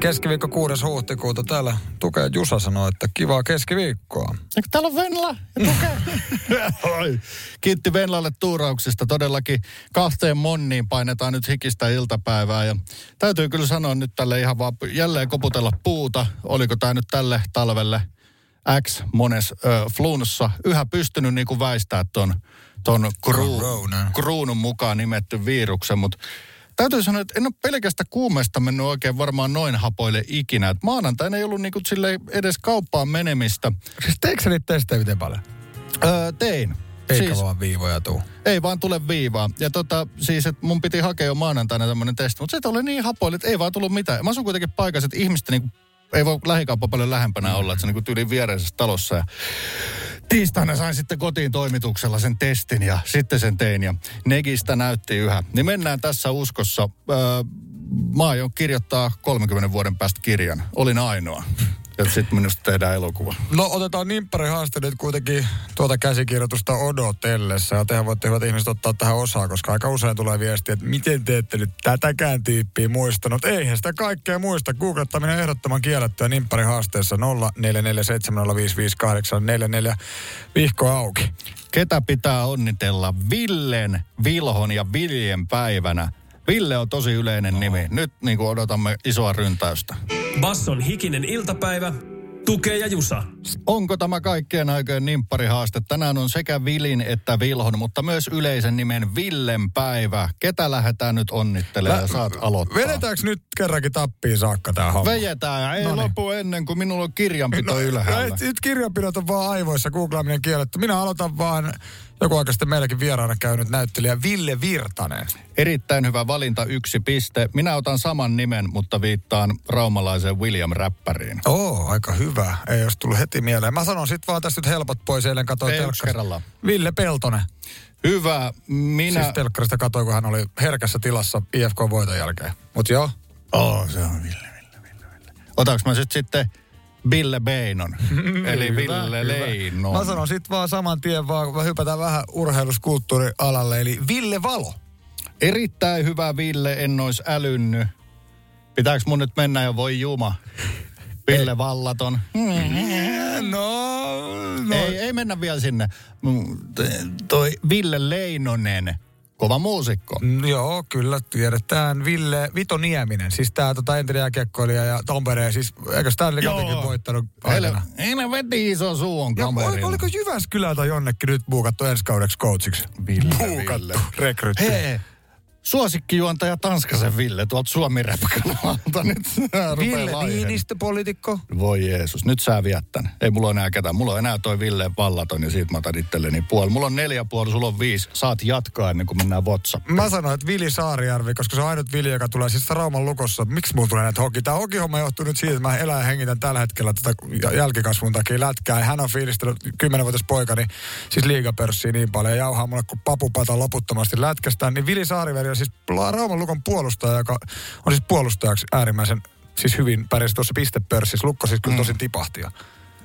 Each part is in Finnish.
Keskiviikko 6. huhtikuuta täällä tukee Jusa sanoi, että kivaa keskiviikkoa. Eikö täällä on Venla tukee? Kiitti Venlalle tuurauksista. Todellakin kahteen monniin painetaan nyt hikistä iltapäivää. Ja täytyy kyllä sanoa nyt tälle ihan vaan jälleen koputella puuta. Oliko tämä nyt tälle talvelle X mones ö, flunssa. Yhä pystynyt niin kuin väistää ton, ton Corona. kruunun mukaan nimetty viruksen, mutta Täytyy sanoa, että en ole pelkästä kuumesta mennyt oikein varmaan noin hapoille ikinä. Et maanantaina ei ollut niinku silleen edes kauppaan menemistä. Siis teikö sä niitä testejä miten paljon? Öö, tein. Eikä siis, vaan viivoja tuu. ei vaan tule viivaa. Ja tota, siis, että mun piti hakea jo maanantaina tämmöinen testi. Mutta se oli niin hapoille, että ei vaan tullut mitään. Mä asun kuitenkin paikassa, että ihmistä niinku, ei voi lähikauppa paljon lähempänä olla. Että se niinku tyyliin viereisessä talossa. Ja tiistaina sain sitten kotiin toimituksella sen testin ja sitten sen tein. Ja negistä näytti yhä. Niin mennään tässä uskossa. Öö, mä aion kirjoittaa 30 vuoden päästä kirjan. Olin ainoa. Ja sitten minusta tehdään elokuva. No otetaan nimppari haaste nyt kuitenkin tuota käsikirjoitusta odotellessa. Ja tehän voitte hyvät ihmiset ottaa tähän osaa, koska aika usein tulee viestiä, että miten te ette nyt tätäkään tyyppiä muistanut. Eihän sitä kaikkea muista. Googlettaminen on ehdottoman kiellettyä nimppari haasteessa 0447055844. Vihko auki. Ketä pitää onnitella Villen, Vilhon ja Viljen päivänä? Ville on tosi yleinen nimi. Nyt niin kuin odotamme isoa ryntäystä. Basson hikinen iltapäivä, tukee ja jusa. Onko tämä kaikkien aikojen nimpparihaaste? Tänään on sekä Vilin että Vilhon, mutta myös yleisen nimen Villen päivä. Ketä lähdetään nyt onnittelemaan ja saat aloittaa? Vedetäänkö nyt kerrankin tappiin saakka tää homma? Vejetään ja ei Noniin. lopu ennen kuin minulla on kirjanpito no, ylhäällä. Nyt, nyt kirjanpidot on vaan aivoissa, googlaaminen kielletty. Minä aloitan vaan joku aika sitten meilläkin vieraana käynyt näyttelijä Ville Virtanen. Erittäin hyvä valinta, yksi piste. Minä otan saman nimen, mutta viittaan raumalaiseen William Räppäriin. Oo, aika hyvä. Ei olisi tullut heti mieleen. Mä sanon sit vaan tässä nyt helpot pois. Eilen katsoin telkkarista. Ville Peltonen. Hyvä. Minä... Siis telkkarista katsoin, kun hän oli herkässä tilassa IFK-voiton jälkeen. Mut joo. Oh, se on Ville, Ville, Ville, Ville. Otaks mä sit sitten Bille Beinon, eli Ville Leinon. Mä sanon sit vaan saman tien vaan, kun hypätään vähän urheiluskulttuurialalle, eli Ville Valo. Erittäin hyvä Ville, en ois älynnyt. Pitääks mun nyt mennä jo, voi juma? Ville Vallaton. No, no. Ei, ei mennä vielä sinne. Mm, Toi Ville Leinonen, kova muusikko. Mm, Joo, kyllä tiedetään. Ville Vito Nieminen, siis tää tota, entinen jääkiekkoilija ja Tampere, siis eikö Stanley Cupinkin voittanut aikana? Heillä veti iso suu on kaverilla. oliko Jyväskylältä jonnekin nyt buukattu ensi kaudeksi coachiksi? Ville, Buukattu, Ville. rekrytti. Hei, suosikkijuontaja Tanskasen Ville tuolta suomi kanalta nyt Ville. Niinistö, poliitikko. Voi Jeesus, nyt sä viet tän. Ei mulla enää ketään. Mulla on enää toi Ville Vallaton ja siitä mä otan itselleni puoli. Mulla on neljä puoli, sulla on viisi. Saat jatkaa ennen kuin mennään WhatsAppiin. Mä sanoin, että Vili Saarijärvi, koska se on ainut Vili, joka tulee siis Rauman lukossa. Miksi mulla tulee näitä hoki? Tämä hokihomma johtuu nyt siitä, että mä elän hengitän tällä hetkellä tätä jä- jälkikasvun takia lätkää. Ja hän on fiilistänyt kymmenenvuotias poika, niin siis liigapörssiä niin paljon. Ja jauhaa mulle kuin papupata loputtomasti lätkästään. Niin Vili Saariveri on siis Rauman lukon puolustaja, joka on siis puolustajaksi äärimmäisen siis hyvin pärjäsi tuossa pistepörssissä. Lukko siis kyllä tosi tipahti. Ja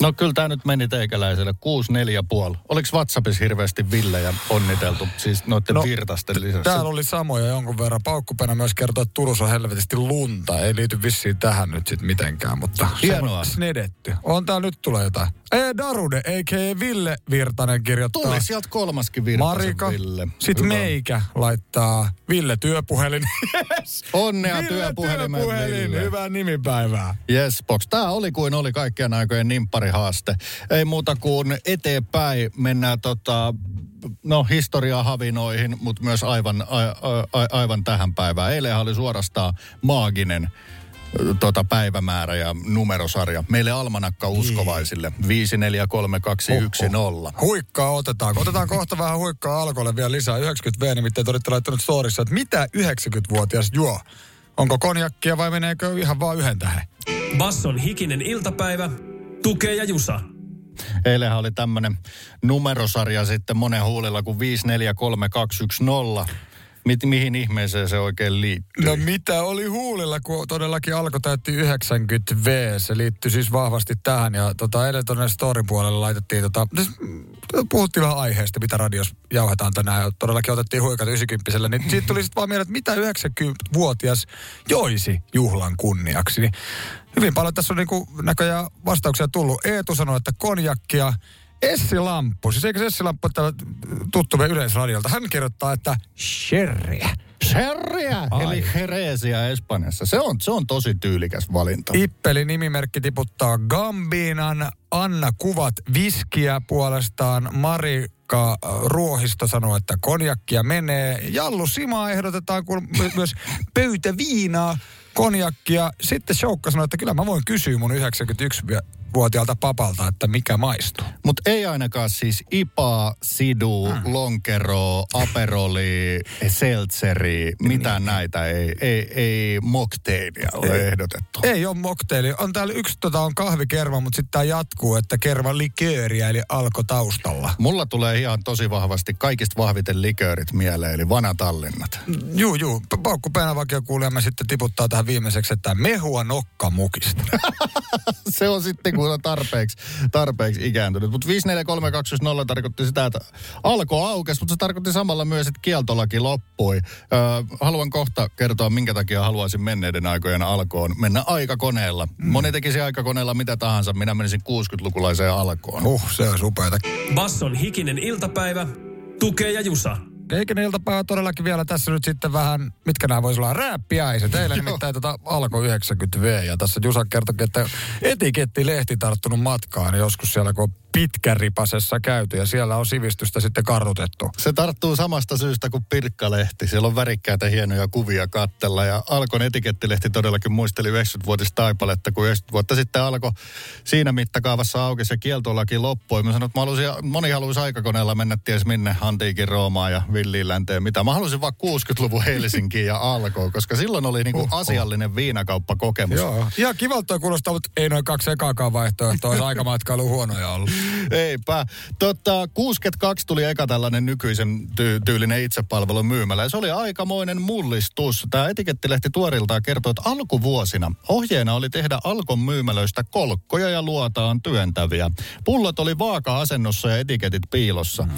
No kyllä tämä nyt meni teikäläiselle. Kuusi, neljä puoli. Oliko WhatsAppissa hirveästi Ville ja onniteltu? Siis noiden no, virtasten lisäksi. Täällä oli samoja jonkun verran. Paukkupena myös kertoi, että Turussa on helvetisti lunta. Ei liity vissiin tähän nyt sit mitenkään, mutta Hienoa. snedetty. On täällä nyt tulee jotain. Ei Darude, a.k.a. Ville Virtanen kirjoittaa. Tuli sieltä kolmaskin Virtasen Marika. Ville. Sitten Hyvä. Meikä laittaa Ville työpuhelin. Yes. Onnea Ville työpuhelimen työpuhelin. Ville. Hyvää nimipäivää. Yes, box. Tämä oli kuin oli kaikkien aikojen nimpparihaaste. Ei muuta kuin eteenpäin mennään tota, no historiaa havinoihin, mutta myös aivan, a, a, a, aivan tähän päivään. Eilen oli suorastaan maaginen tota, päivämäärä ja numerosarja. Meille almanakka uskovaisille. 543210. Huikkaa otetaan. Otetaan kohta vähän huikkaa alkolle vielä lisää. 90V nimittäin te olitte laittanut storissa, että mitä 90-vuotias juo? Onko konjakkia vai meneekö ihan vaan yhden tähän? Basson hikinen iltapäivä, tukee ja jusa. Eilenhän oli tämmöinen numerosarja sitten monen huulilla kuin 543210. Mit, mihin ihmeeseen se oikein liittyy? No mitä oli huulilla, kun todellakin alkoi täytti 90 V. Se liittyy siis vahvasti tähän. Ja tota, eilen tuonne storin puolelle laitettiin, tota, siis, puhuttiin vähän aiheesta, mitä radios jauhetaan tänään. Ja todellakin otettiin huikat 90 Niin siitä tuli sitten vaan mieleen, että mitä 90-vuotias joisi juhlan kunniaksi. Niin hyvin paljon tässä on niinku näköjään vastauksia tullut. Eetu sanoi, että konjakkia. Essi Lamppu, siis eikö Essi Lamppu täällä tuttu meidän yleisradiolta? Hän kirjoittaa, että. Sherriä, Ai. eli Heresia Espanjassa. Se on, se on tosi tyylikäs valinta. Ippeli nimimerkki tiputtaa Gambinan, Anna kuvat viskiä puolestaan, Marika Ruohisto sanoo, että konjakkia menee. Jallu Sima ehdotetaan kun my- myös pöytäviinaa, konjakkia. Sitten Shoukka sanoi, että kyllä mä voin kysyä mun 91-vuotiaalta papalta, että mikä maistuu. Mutta ei ainakaan siis IPA, Sidu, Hmm. mm. Lonkero, Aperoli, Seltzeri, mitään näitä ei, ei, ei mokteilia ole Ei. ehdotettu. Ei ole mokteili. On täällä yksi tota on kahvikerma, mutta sitten tämä jatkuu, että kerma likööriä, eli alko taustalla. Mulla tulee ihan tosi vahvasti kaikista vahviten liköörit mieleen, eli vanatallinnat. Juu, juu. P- Paukku kuulijemme sitten tiputtaa tähän viimeiseksi, että mehua nokkamukista. Se on sitten, kun on tarpeeksi, tarpeeksi ikääntynyt. Mutta 543210 tarkoitti sitä, että alkoi aukesi, mutta se tarkoitti samalla myös, että kieltolaki loppui. Öö, haluan kohta kertoa, minkä takia haluaisin menneiden aikojen alkoon mennä aikakoneella. Mm. Moni tekisi aikakoneella mitä tahansa, minä menisin 60-lukulaiseen alkoon. Uh, se on upeata. Basson hikinen iltapäivä. Tukee ja Jusa. Eikä iltapäivä todellakin vielä tässä nyt sitten vähän, mitkä nämä voisi olla, rääppiäiset. Eilen nimittäin tota alkoi 90 V ja tässä Jusa kertoi, että etikettilehti tarttunut matkaan niin joskus siellä, kun pitkäripasessa käyty ja siellä on sivistystä sitten kartutettu. Se tarttuu samasta syystä kuin Pirkkalehti. Siellä on värikkäitä hienoja kuvia kattella ja Alkon etikettilehti todellakin muisteli 90-vuotista taipaletta, kun 90 vuotta sitten alkoi siinä mittakaavassa auki se kieltolaki loppui. Mä sanoin, että mä halusin, moni haluaisi aikakoneella mennä ties minne Antiikin Roomaan ja Villiin länteen mitä. Mä halusin vaan 60-luvun Helsinkiin ja Alkoon, koska silloin oli niinku asiallinen viinakauppakokemus. Joo. Ihan kivalta kuulostaa, mutta ei noin kaksi ekaakaan vaihtoehtoa. Olisi aikamatkailu huonoja ollut. Eipä. Totta, 62 tuli eka tällainen nykyisen ty- tyylinen itsepalvelun myymälä. Ja se oli aikamoinen mullistus. Tämä etikettilehti tuoriltaan kertoo, että alkuvuosina ohjeena oli tehdä Alkon myymälöistä kolkkoja ja luotaan työntäviä. Pullot oli vaaka-asennossa ja etiketit piilossa. Mm.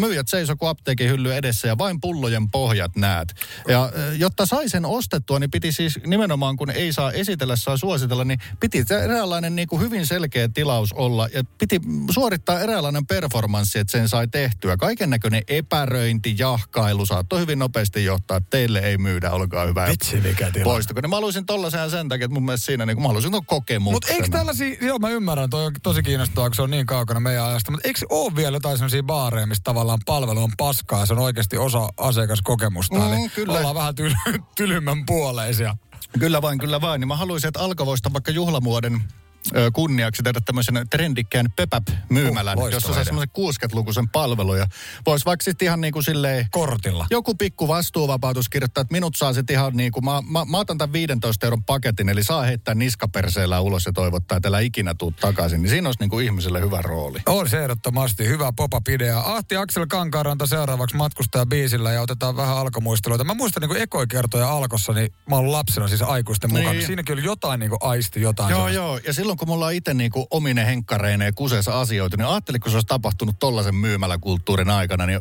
Myyjät seisoi kuin apteekin hylly edessä ja vain pullojen pohjat näet. Ja jotta sai sen ostettua, niin piti siis nimenomaan, kun ei saa esitellä, saa suositella, niin piti eräänlainen niin kuin hyvin selkeä tilaus olla. Ja piti suorittaa eräänlainen performanssi, että sen sai tehtyä. Kaiken näköinen epäröinti, jahkailu saattoi hyvin nopeasti johtaa, että teille ei myydä, olkaa hyvä. Vitsi, mikä tilanne. Poistuko? Niin mä haluaisin tollasen sen takia, että mun mielestä siinä niin mä haluaisin tuon kokemuksen. Mutta eikö tällaisia, joo mä ymmärrän, toi on tosi kiinnostavaa, kun se on niin kaukana meidän ajasta, mutta eikö ole vielä jotain sellaisia baareja, missä tavallaan palvelu on paskaa ja se on oikeasti osa asiakaskokemusta, Mm, eli kyllä. ollaan vähän tyl- tylymän puoleisia. Kyllä vain, kyllä vain. Niin mä haluaisin, että Alko voisi vaikka juhlamuoden kunniaksi tehdä tämmöisen trendikkään pöpäp-myymälän, Oh, loistava jossa saa semmoisen 60-lukuisen palvelun. Ja voisi vaikka sitten ihan niin kuin silleen, Kortilla. joku pikku vastuuvapautus kirjoittaa, että minut saa sitten ihan niin kuin, mä, mä, mä otan tämän 15 euron paketin, eli saa heittää niskaperseellä ulos ja toivottaa, että älä ikinä tuu takaisin. Niin siinä olisi niin kuin ihmiselle hyvä rooli. On se ehdottomasti. Hyvä pop idea. Ahti Aksel Kankaaranta seuraavaksi matkustaa biisillä ja otetaan vähän alkomuisteluita. Mä muistan niin ekoi kertoja alkossa, niin mä oon lapsena siis aikuisten Niin. mukana. Siinäkin oli jotain niin aisti, jotain Joo, sellaista. joo. Ja silloin kun mulla on itse niinku omine henkkareineen kuseessa asioita, niin ajattelin, kun se olisi tapahtunut tollaisen myymäläkulttuurin aikana, niin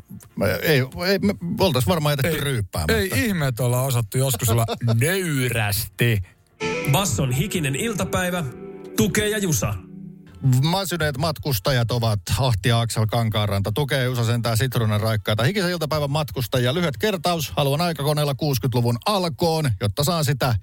ei, ei me oltaisiin varmaan jätetty ryyppäämättä. Ei ihme, että ollaan osattu joskus olla nöyrästi. Basson hikinen iltapäivä. Tukee ja Jusa. Väsyneet matkustajat ovat Ahti ja Aksel Kankaanranta. Tukee USA sentään sitruunan raikkaita. Hikisen iltapäivän matkustajia. Lyhyt kertaus. Haluan aikakoneella 60-luvun alkoon, jotta saan sitä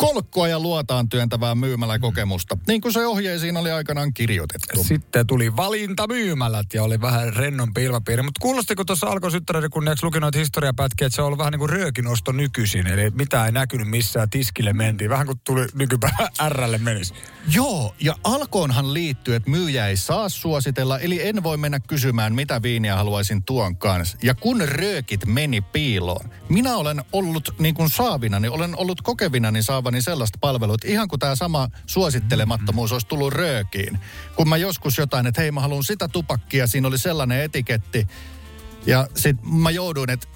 kolkkoa ja luotaan työntävää myymäläkokemusta. Niin kuin se ohjeisiin oli aikanaan kirjoitettu. Sitten tuli valintamyymälät ja oli vähän rennompi ilmapiiri. Mutta kuulostiko tuossa alkoi syttäreiden kunniaksi luki noita historiapätkiä, että se on ollut vähän niin kuin röökinosto nykyisin. Eli mitä ei näkynyt missään, tiskille mentiin. Vähän kuin tuli nykypäivä Rlle menisi. Joo, ja alkoonhan liittyy, että myyjä ei saa suositella, eli en voi mennä kysymään, mitä viiniä haluaisin tuon kanssa. Ja kun röökit meni piiloon, minä olen ollut niin kuin saavina, niin olen ollut kokevina, niin saavani saavani sellaista palvelua, että ihan kuin tämä sama suosittelemattomuus olisi tullut röökiin. Kun mä joskus jotain, että hei mä haluan sitä tupakkia, siinä oli sellainen etiketti. Ja sit mä jouduin, että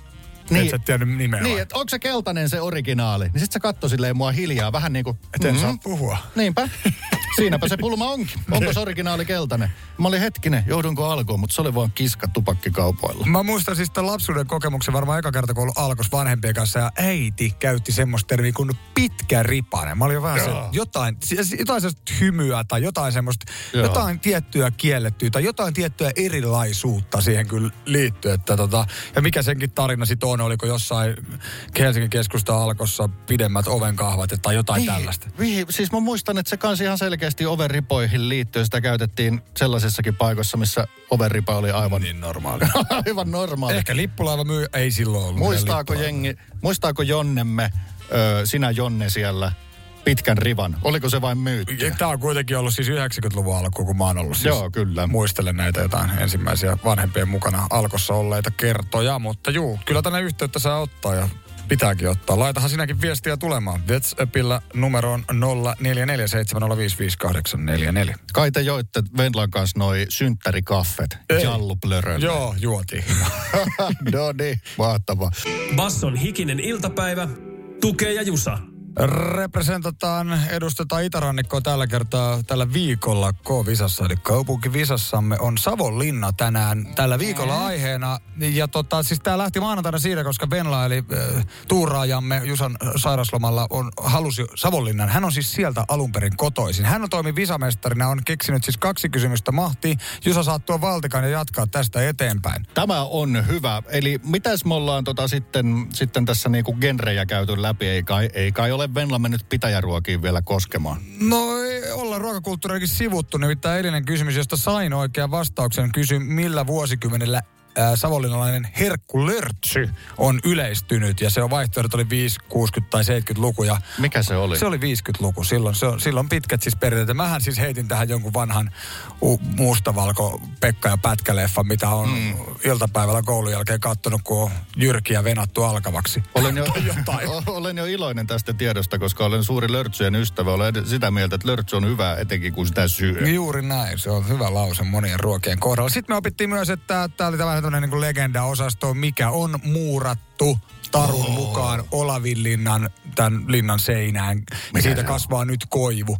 Niin. Et sä tiennyt nimeä niin, että onko se keltainen se originaali? Niin sit se katsoi silleen mua hiljaa, vähän niin kuin... Et en saa puhua. Niinpä. Siinäpä se pulma onkin. Onko se originaali keltainen? Mä olin hetkinen, joudunko alkoon, mutta se oli vaan kiska tupakkikaupoilla. Mä muistan siis tämän lapsuuden kokemuksen varmaan eka kerta, kun ollut alkos vanhempien kanssa ja äiti käytti semmoista termiä kuin pitkä ripanen. Mä olin jo vähän se, jotain, jotain semmoista hymyä tai jotain semmoista, Joo. jotain tiettyä kiellettyä tai jotain tiettyä erilaisuutta siihen kyllä liittyy. Että tota, ja mikä senkin tarina sitten on, oliko jossain Helsingin keskustan alkossa pidemmät ovenkahvat tai jotain tällaista. Vihi, siis mä muistan, että se kans ihan selkeästi overripoihin liittyen. Sitä käytettiin sellaisessakin paikoissa, missä overripa oli aivan, Niin normaali. aivan normaali. Ehkä lippulaiva myy, ei silloin ollut. Muistaako jengi, muistaako Jonnemme, ö, sinä Jonne siellä, pitkän rivan? Oliko se vain myytti? Tämä on kuitenkin ollut siis 90-luvun alku, kun mä oon ollut siis Joo, kyllä. Muistelen näitä jotain ensimmäisiä vanhempien mukana alkossa olleita kertoja, mutta juu, kyllä tänne yhteyttä saa ottaa ja pitääkin ottaa. Laitahan sinäkin viestiä tulemaan. WhatsAppilla numeroon 0447055844. Kai te joitte Venlan kanssa noi synttärikaffet, jalluplörölle. Joo, juotiin. no niin, mahtavaa. Basson hikinen iltapäivä. Tukee ja Jusa. Representataan, edustetaan Itärannikkoa tällä kertaa tällä viikolla K-visassa, eli kaupunkivisassamme on Savonlinna tänään tällä viikolla aiheena. Ja tota, siis tää lähti maanantaina siitä, koska Venla eli äh, tuuraajamme Jusan sairaslomalla on, halusi Savonlinnan. Hän on siis sieltä alun perin kotoisin. Hän on toimi visamestarina, on keksinyt siis kaksi kysymystä mahtiin. Jusa saat tuon valtikan ja jatkaa tästä eteenpäin. Tämä on hyvä. Eli mitäs me ollaan tota sitten, sitten tässä niinku genrejä käyty läpi? Ei kai, ei kai ole Venla mennyt pitäjäruokiin vielä koskemaan. No ei olla ruokakulttuuriakin sivuttu, nimittäin eilinen kysymys, josta sain oikean vastauksen, kysy millä vuosikymmenellä ää, savonlinnalainen herkkulörtsy on yleistynyt ja se on vaihtoehdot oli 5, 60 tai 70 lukuja. Mikä se oli? Se oli 50-luku. Silloin, se on, silloin pitkät siis perinteet. Mähän siis heitin tähän jonkun vanhan u- mustavalko Pekka ja Pätkäleffa, mitä on mm. iltapäivällä koulun jälkeen kattonut, kun on jyrkiä venattu alkavaksi. Olen jo, olen jo iloinen tästä tiedosta, koska olen suuri lörtsyjen ystävä. Olen sitä mieltä, että lörtsy on hyvä, etenkin kun sitä syö. Juuri näin, se on hyvä lause monien ruokien kohdalla. Sitten me opittiin myös, että tämä oli tämmöinen tämmöinen niin legenda-osasto, mikä on muurattu tarun mukaan Olavinlinnan, tämän linnan seinään. Ja siitä se on? kasvaa nyt koivu.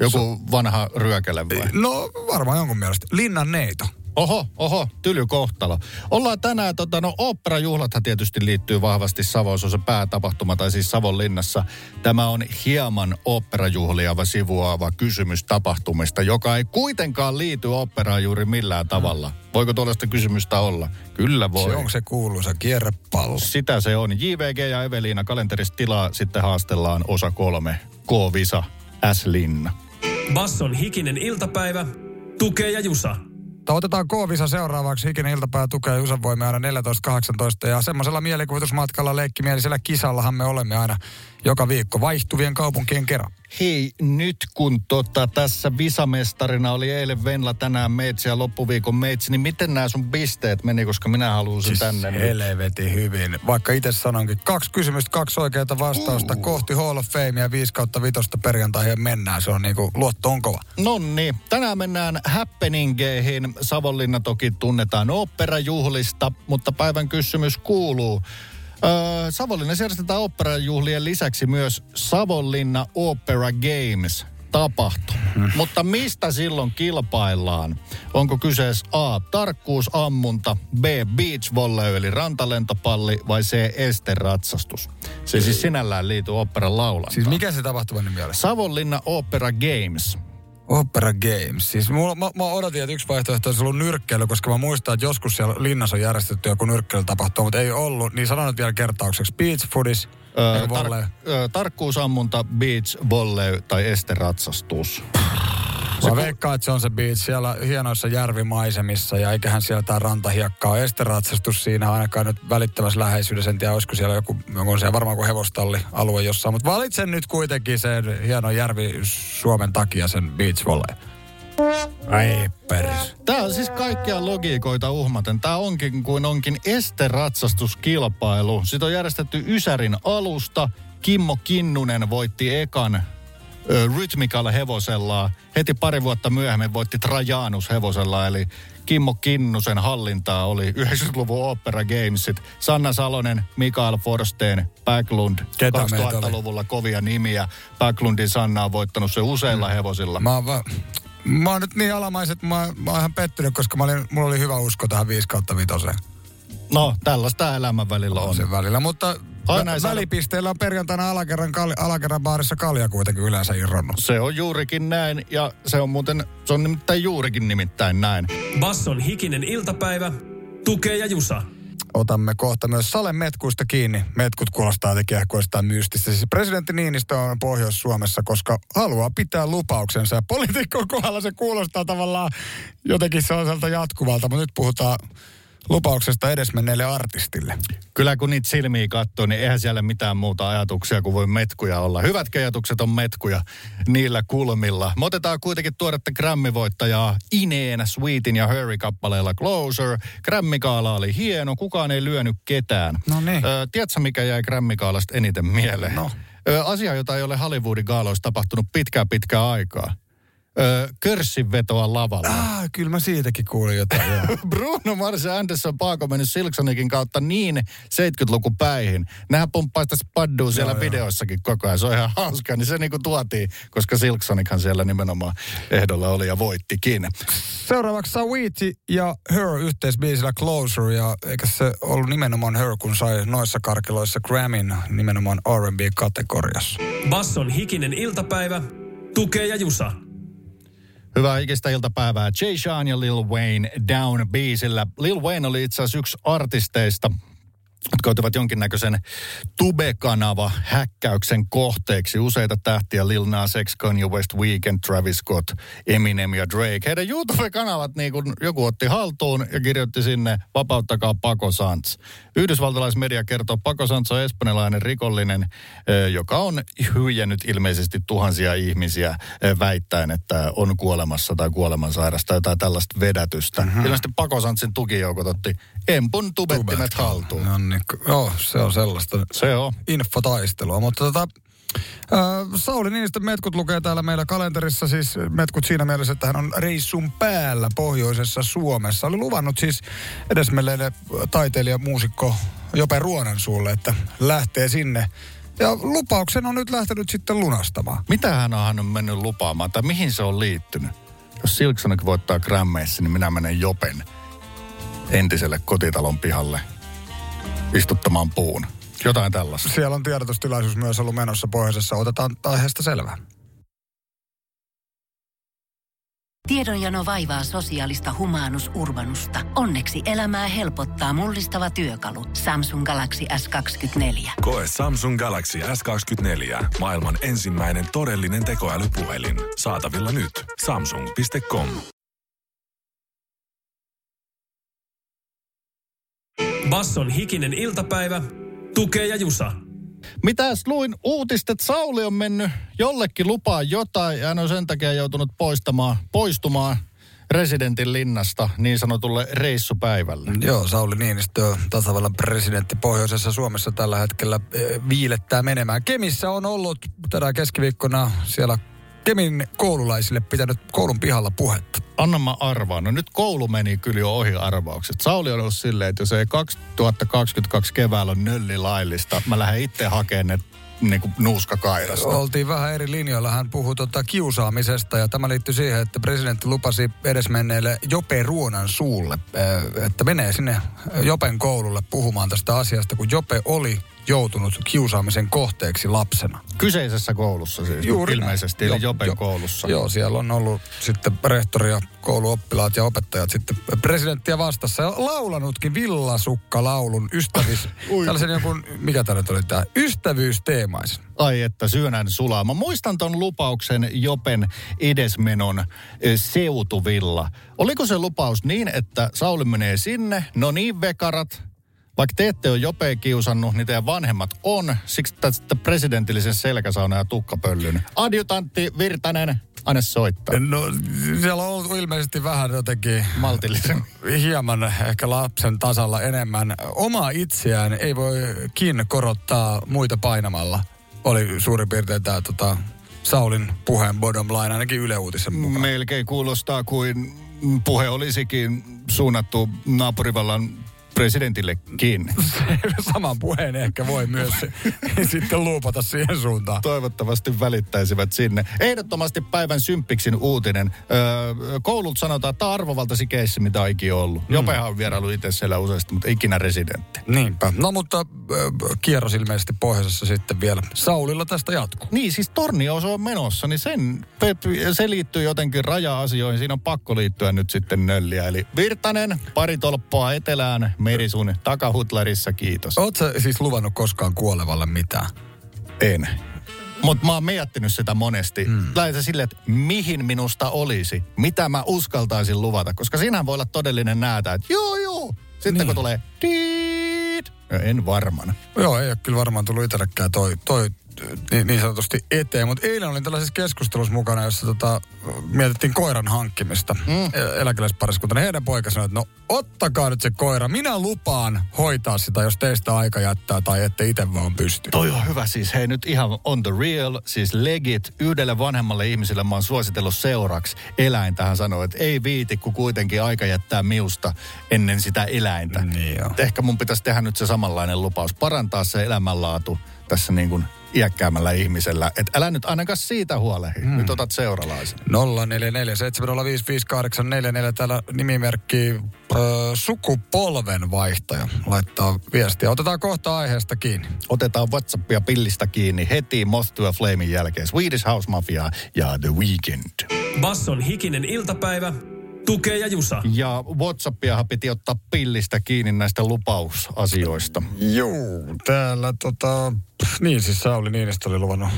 Joku vanha ryökele vai? No varmaan jonkun mielestä. Linnan neito. Oho, oho, tyly kohtalo. Ollaan tänään, tota, no oopperajuhlathan tietysti liittyy vahvasti Savoon, se on se päätapahtuma, tai siis Savonlinnassa. Tämä on hieman oopperajuhliava sivuava kysymys tapahtumista, joka ei kuitenkaan liity oopperaan juuri millään tavalla. Voiko tuollaista kysymystä olla? Kyllä voi. Se on se kuuluisa kierrepallo. Sitä se on. JVG ja Eveliina kalenterista tilaa sitten haastellaan osa kolme. K-Visa, S-Linna. Basson hikinen iltapäivä. Tukee ja Jusa. Mutta Otetaan K-visa seuraavaksi. Hikinen iltapäivä tukee Jusan voimia aina 14.18. Ja semmoisella mielikuvitusmatkalla, leikkimielisellä kisallahan me olemme aina joka viikko vaihtuvien kaupunkien kerran. Hei, nyt kun tota, tässä visamestarina oli eilen Venla, tänään Meitsi ja loppuviikon Meitsi, niin miten nämä sun pisteet meni, koska minä halusin siis tänne. Niin. helvetin hyvin. Vaikka itse sanonkin, kaksi kysymystä, kaksi oikeaa vastausta uh. kohti Hall of Famea 5 kautta vitosta perjantaihin mennään. Se on niinku, luotto on kova. No niin, tänään mennään happeningeihin. Savonlinna toki tunnetaan oopperajuhlista, mutta päivän kysymys kuuluu. Öö, Savonlinnassa järjestetään oopperajuhlien lisäksi myös Savonlinna Opera Games tapahtuma. Hmm. Mutta mistä silloin kilpaillaan? Onko kyseessä A. Tarkkuusammunta, B. Beach volley eli rantalentopalli vai C. Esteratsastus? Se siis sinällään liittyy operan laulantaan. Siis mikä se tapahtuma nimi oli? Savonlinna Opera Games. Opera Games. Siis mulla, mä, mä odotin, että yksi vaihtoehto olisi ollut nyrkkeily, koska mä muistan, että joskus siellä linnassa on järjestetty joku nyrkkeilytapahtuma, mutta ei ollut. Niin sanon nyt vielä kertaukseksi. Beach foodis, Öö, tar- öö, tarkkuusammunta, beach, volley tai esteratsastus. Mä veikkaan, että se on se beach siellä hienoissa järvimaisemissa ja eiköhän siellä tää rantahiekka ole. Esteratsastus siinä ainakaan nyt välittömässä läheisyydessä. En tiedä, olisiko siellä joku, onko siellä varmaan kuin hevostalli-alue jossain. Mutta valitsen nyt kuitenkin sen hieno järvi Suomen takia sen beach volley. Ai pers. Tämä on siis kaikkia logiikoita uhmaten. Tämä onkin kuin onkin esteratsastuskilpailu. Sitä on järjestetty Ysärin alusta Kimmo Kinnunen voitti ekan rytmikalla hevosella. Heti pari vuotta myöhemmin voitti Trajanus hevosella, eli Kimmo Kinnusen hallintaa oli 90-luvun Opera Gamesit. Sanna Salonen, Mikael Forsteen, Backlund. Ketä meitä 2000-luvulla kovia nimiä. Backlundin Sanna on voittanut se useilla hevosilla. Mä oon, va- mä oon nyt niin alamaiset, mä, mä oon ihan pettynyt, koska mä olin, mulla oli hyvä usko tähän 5 kautta 5 No, tällaista elämän välillä on. sen välillä, mutta Aina ei välipisteellä on perjantaina alakerran, kal- alakerran baarissa kalja kuitenkin yleensä irronnut. Se on juurikin näin, ja se on muuten, se on nimittäin juurikin nimittäin näin. Basson hikinen iltapäivä. Tukee ja Jusa. Otamme kohta myös Salen metkuista kiinni. Metkut kuulostaa jotenkin ehkä jostain mystistä. Siis presidentti Niinistö on Pohjois-Suomessa, koska haluaa pitää lupauksensa. Ja poliitikon kohdalla se kuulostaa tavallaan jotenkin sellaiselta jatkuvalta, mutta nyt puhutaan lupauksesta edesmenneelle artistille. Kyllä kun niitä silmiä katsoo, niin eihän siellä mitään muuta ajatuksia kuin voi metkuja olla. Hyvät ajatukset on metkuja niillä kulmilla. Me otetaan kuitenkin tuoretta Grammy-voittajaa Ineen, Sweetin ja Hurry-kappaleella Closer. Grammikaala oli hieno, kukaan ei lyönyt ketään. No niin. Ö, tiedätkö, mikä jäi Grammikaalasta eniten mieleen? No. Ö, asia, jota ei ole Hollywoodin gaaloissa tapahtunut pitkää pitkää aikaa. Ö, körssin vetoa lavalla. Ah, kyllä mä siitäkin kuulin jotain. joo. Bruno Mars ja Anderson Paako mennyt Silksonikin kautta niin 70-lukupäihin. Nehän pumppaisi tässä paddua siellä Joo, joo. videossakin koko ajan. Se on ihan hauska, niin se niinku tuotiin, koska Silksonikhan siellä nimenomaan ehdolla oli ja voittikin. Seuraavaksi Saweetie ja Her yhteisbiisillä Closer. Ja eikä se ollut nimenomaan Her, kun sai noissa karkeloissa Grammyn nimenomaan R&B-kategoriassa. Basson hikinen iltapäivä. Tukee ja Jusa. Hyvää ikistä iltapäivää. Jay Sean ja Lil Wayne Down biisillä. Lil Wayne oli itse asiassa yksi artisteista, jotka joutuvat jonkinnäköisen Tube-kanava häkkäyksen kohteeksi. Useita tähtiä, Lil Nas X, Kanye West, Weekend, Travis Scott, Eminem ja Drake. Heidän YouTube-kanavat niin kuin joku otti haltuun ja kirjoitti sinne vapauttakaa Paco Sanz. Yhdysvaltalaismedia kertoo, Sanz on espanjalainen rikollinen, joka on hyijännyt ilmeisesti tuhansia ihmisiä väittäen, että on kuolemassa tai kuolemansairasta tai jotain tällaista vedätystä. Mm-hmm. Ilmeisesti Paco Sanzin tukijoukot otti Empun tubettimet haltuun. No niin, joo, se on sellaista Se on. infotaistelua. Mutta tota, Sauli Niinistön metkut lukee täällä meillä kalenterissa, siis metkut siinä mielessä, että hän on reissun päällä pohjoisessa Suomessa. Oli luvannut siis edesmenneelle taiteilija, muusikko Jope Ruonan suulle, että lähtee sinne. Ja lupauksen on nyt lähtenyt sitten lunastamaan. Mitä hän on hän on mennyt lupaamaan tai mihin se on liittynyt? Jos Silksonik voittaa Grammeissa, niin minä menen Jopen entiselle kotitalon pihalle istuttamaan puun. Jotain tällaista. Siellä on tiedotustilaisuus myös ollut menossa pohjoisessa. Otetaan aiheesta selvää. Tiedonjano vaivaa sosiaalista humanus urbanusta. Onneksi elämää helpottaa mullistava työkalu. Samsung Galaxy S24. Koe Samsung Galaxy S24. Maailman ensimmäinen todellinen tekoälypuhelin. Saatavilla nyt. Samsung.com. Basson hikinen iltapäivä. Tukee ja Jusa. Mitäs luin uutista, että Sauli on mennyt jollekin lupaa jotain ja hän on sen takia joutunut poistamaan, poistumaan residentin linnasta niin sanotulle reissupäivälle. Joo, Sauli Niinistö, tasavallan presidentti pohjoisessa Suomessa tällä hetkellä eh, viilettää menemään. Kemissä on ollut tänä keskiviikkona siellä Kemin koululaisille pitänyt koulun pihalla puhetta. Anna mä arvaan. No nyt koulu meni kyllä jo ohi arvaukset. Sauli on ollut silleen, että jos ei 2022 keväällä ole nölli laillista, mä lähden itse hakemaan ne niin kuin nuuskakairasta. Oltiin vähän eri linjoilla. Hän puhui tota kiusaamisesta ja tämä liittyy siihen, että presidentti lupasi edesmenneelle Jope Ruonan suulle, eh, että menee sinne Jopen koululle puhumaan tästä asiasta, kun Jope oli joutunut kiusaamisen kohteeksi lapsena. Kyseisessä koulussa siis Juuri ilmeisesti, näin. eli Jo- Jopen jo- koulussa. Joo, siellä on ollut sitten rehtori ja kouluoppilaat ja opettajat sitten presidenttiä vastassa ja laulanutkin villasukka-laulun ystävis... tällaisen jonkun, mikä tämä nyt oli tämä, ystävyysteemaisen. Ai että syönän sulaa. Mä muistan ton lupauksen Jopen edesmenon eh, seutuvilla. Oliko se lupaus niin, että Sauli menee sinne, no niin vekarat, vaikka te ette ole Jopea kiusannut, niin teidän vanhemmat on. Siksi tästä presidentillisen selkäsauna ja tukkapöllyn. Adjutantti Virtanen, anne soittaa. No, siellä on ollut ilmeisesti vähän jotenkin Maltillisen. hieman ehkä lapsen tasalla enemmän. Omaa itseään ei voi kin korottaa muita painamalla. oli suurin piirtein tämä tota, Saulin puheen bottom line ainakin Yle Uutisen mukaan. Melkein kuulostaa kuin puhe olisikin suunnattu naapurivallan presidentillekin. Saman puheen ehkä voi myös sitten luupata siihen suuntaan. Toivottavasti välittäisivät sinne. Ehdottomasti päivän symppiksin uutinen. Öö, koulut sanotaan, että tämä on keissi, mitä ollut. Mm. Jopehan on vierailu itse siellä useasti, mutta ikinä residentti. Niinpä. No mutta äh, kierros ilmeisesti pohjoisessa sitten vielä. Saulilla tästä jatkuu. Niin, siis Tornios on menossa, niin sen, se liittyy jotenkin raja-asioihin. Siinä on pakko liittyä nyt sitten nölliä. Eli Virtanen, pari tolppaa etelään, meri sun takahutlarissa, kiitos. Oletko siis luvannut koskaan kuolevalle mitään? En. Mutta mä oon miettinyt sitä monesti. Hmm. Lähetän silleen, että mihin minusta olisi, mitä mä uskaltaisin luvata. Koska siinähän voi olla todellinen näätä, että joo joo. Sitten niin. kun tulee tiit, en varmana. Joo, ei ole kyllä varmaan tullut itsellekään toi, toi niin, niin sanotusti eteen. Mutta eilen olin tällaisessa keskustelussa mukana, jossa tota, mietittiin koiran hankkimista. Mm. Eläkeläispariskunta. Niin heidän poika sanoi, että no ottakaa nyt se koira. Minä lupaan hoitaa sitä, jos teistä aika jättää tai ette itse vaan pysty. Toi on hyvä siis. Hei nyt ihan on the real, siis legit. Yhdelle vanhemmalle ihmiselle mä oon suositellut seuraksi eläintä. Hän sanoi, että ei viiti, kun kuitenkin aika jättää miusta ennen sitä eläintä. Niin jo. Ehkä mun pitäisi tehdä nyt se samanlainen lupaus. Parantaa se elämänlaatu tässä niin kuin iäkkäämmällä ihmisellä. Että älä nyt ainakaan siitä huolehi. Hmm. Nyt otat seuralaisen. 0447055844 täällä nimimerkki äh, sukupolven vaihtaja laittaa viestiä. Otetaan kohta aiheesta kiinni. Otetaan WhatsAppia pillistä kiinni heti Moth to a Flamein jälkeen. Swedish House Mafia ja The Weekend. Basson hikinen iltapäivä Tukee ja Jusa. Ja Whatsappia piti ottaa pillistä kiinni näistä lupausasioista. Joo, täällä tota, niin siis Sauli Niinistö oli luvannut